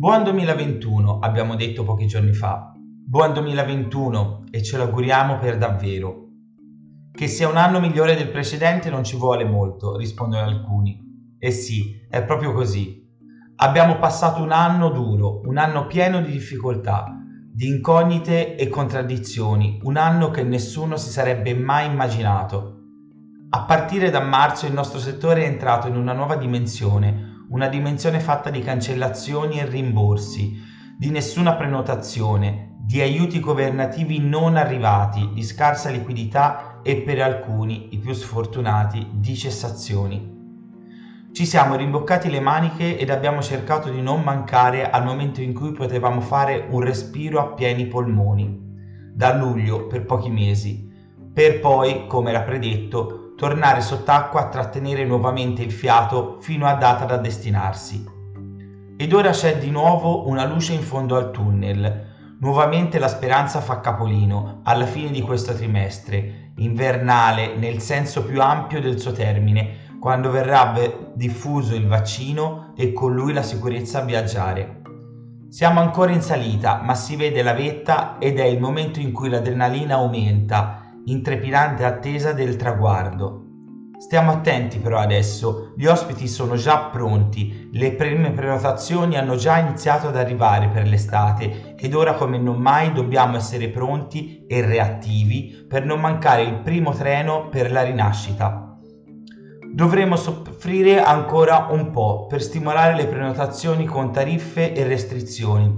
Buon 2021, abbiamo detto pochi giorni fa. Buon 2021 e ce l'auguriamo per davvero. Che sia un anno migliore del precedente non ci vuole molto, rispondono alcuni. E sì, è proprio così. Abbiamo passato un anno duro, un anno pieno di difficoltà, di incognite e contraddizioni, un anno che nessuno si sarebbe mai immaginato. A partire da marzo il nostro settore è entrato in una nuova dimensione, una dimensione fatta di cancellazioni e rimborsi, di nessuna prenotazione, di aiuti governativi non arrivati, di scarsa liquidità e per alcuni, i più sfortunati, di cessazioni. Ci siamo rimboccati le maniche ed abbiamo cercato di non mancare al momento in cui potevamo fare un respiro a pieni polmoni. Da luglio per pochi mesi, per poi, come era predetto, tornare sott'acqua a trattenere nuovamente il fiato fino a data da destinarsi. Ed ora c'è di nuovo una luce in fondo al tunnel. Nuovamente la speranza fa capolino alla fine di questo trimestre, invernale nel senso più ampio del suo termine, quando verrà diffuso il vaccino e con lui la sicurezza a viaggiare. Siamo ancora in salita, ma si vede la vetta ed è il momento in cui l'adrenalina aumenta in trepidante attesa del traguardo. Stiamo attenti però adesso, gli ospiti sono già pronti, le prime prenotazioni hanno già iniziato ad arrivare per l'estate ed ora come non mai dobbiamo essere pronti e reattivi per non mancare il primo treno per la rinascita. Dovremo soffrire ancora un po' per stimolare le prenotazioni con tariffe e restrizioni,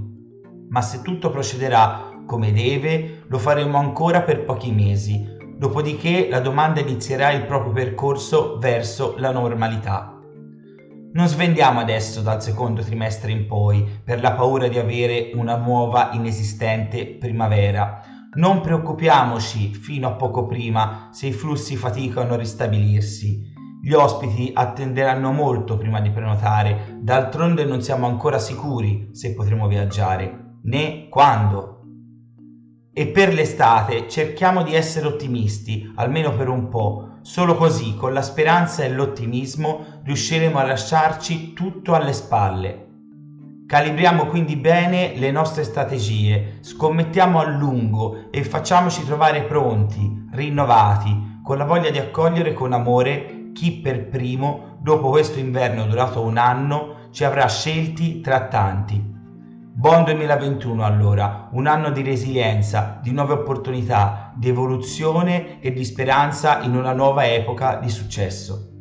ma se tutto procederà come deve, lo faremo ancora per pochi mesi, dopodiché la domanda inizierà il proprio percorso verso la normalità. Non svendiamo adesso dal secondo trimestre in poi per la paura di avere una nuova inesistente primavera. Non preoccupiamoci fino a poco prima se i flussi faticano a ristabilirsi. Gli ospiti attenderanno molto prima di prenotare, d'altronde non siamo ancora sicuri se potremo viaggiare, né quando. E per l'estate cerchiamo di essere ottimisti, almeno per un po'. Solo così, con la speranza e l'ottimismo, riusciremo a lasciarci tutto alle spalle. Calibriamo quindi bene le nostre strategie, scommettiamo a lungo e facciamoci trovare pronti, rinnovati, con la voglia di accogliere con amore chi per primo, dopo questo inverno durato un anno, ci avrà scelti tra tanti. Buon 2021 allora, un anno di resilienza, di nuove opportunità, di evoluzione e di speranza in una nuova epoca di successo.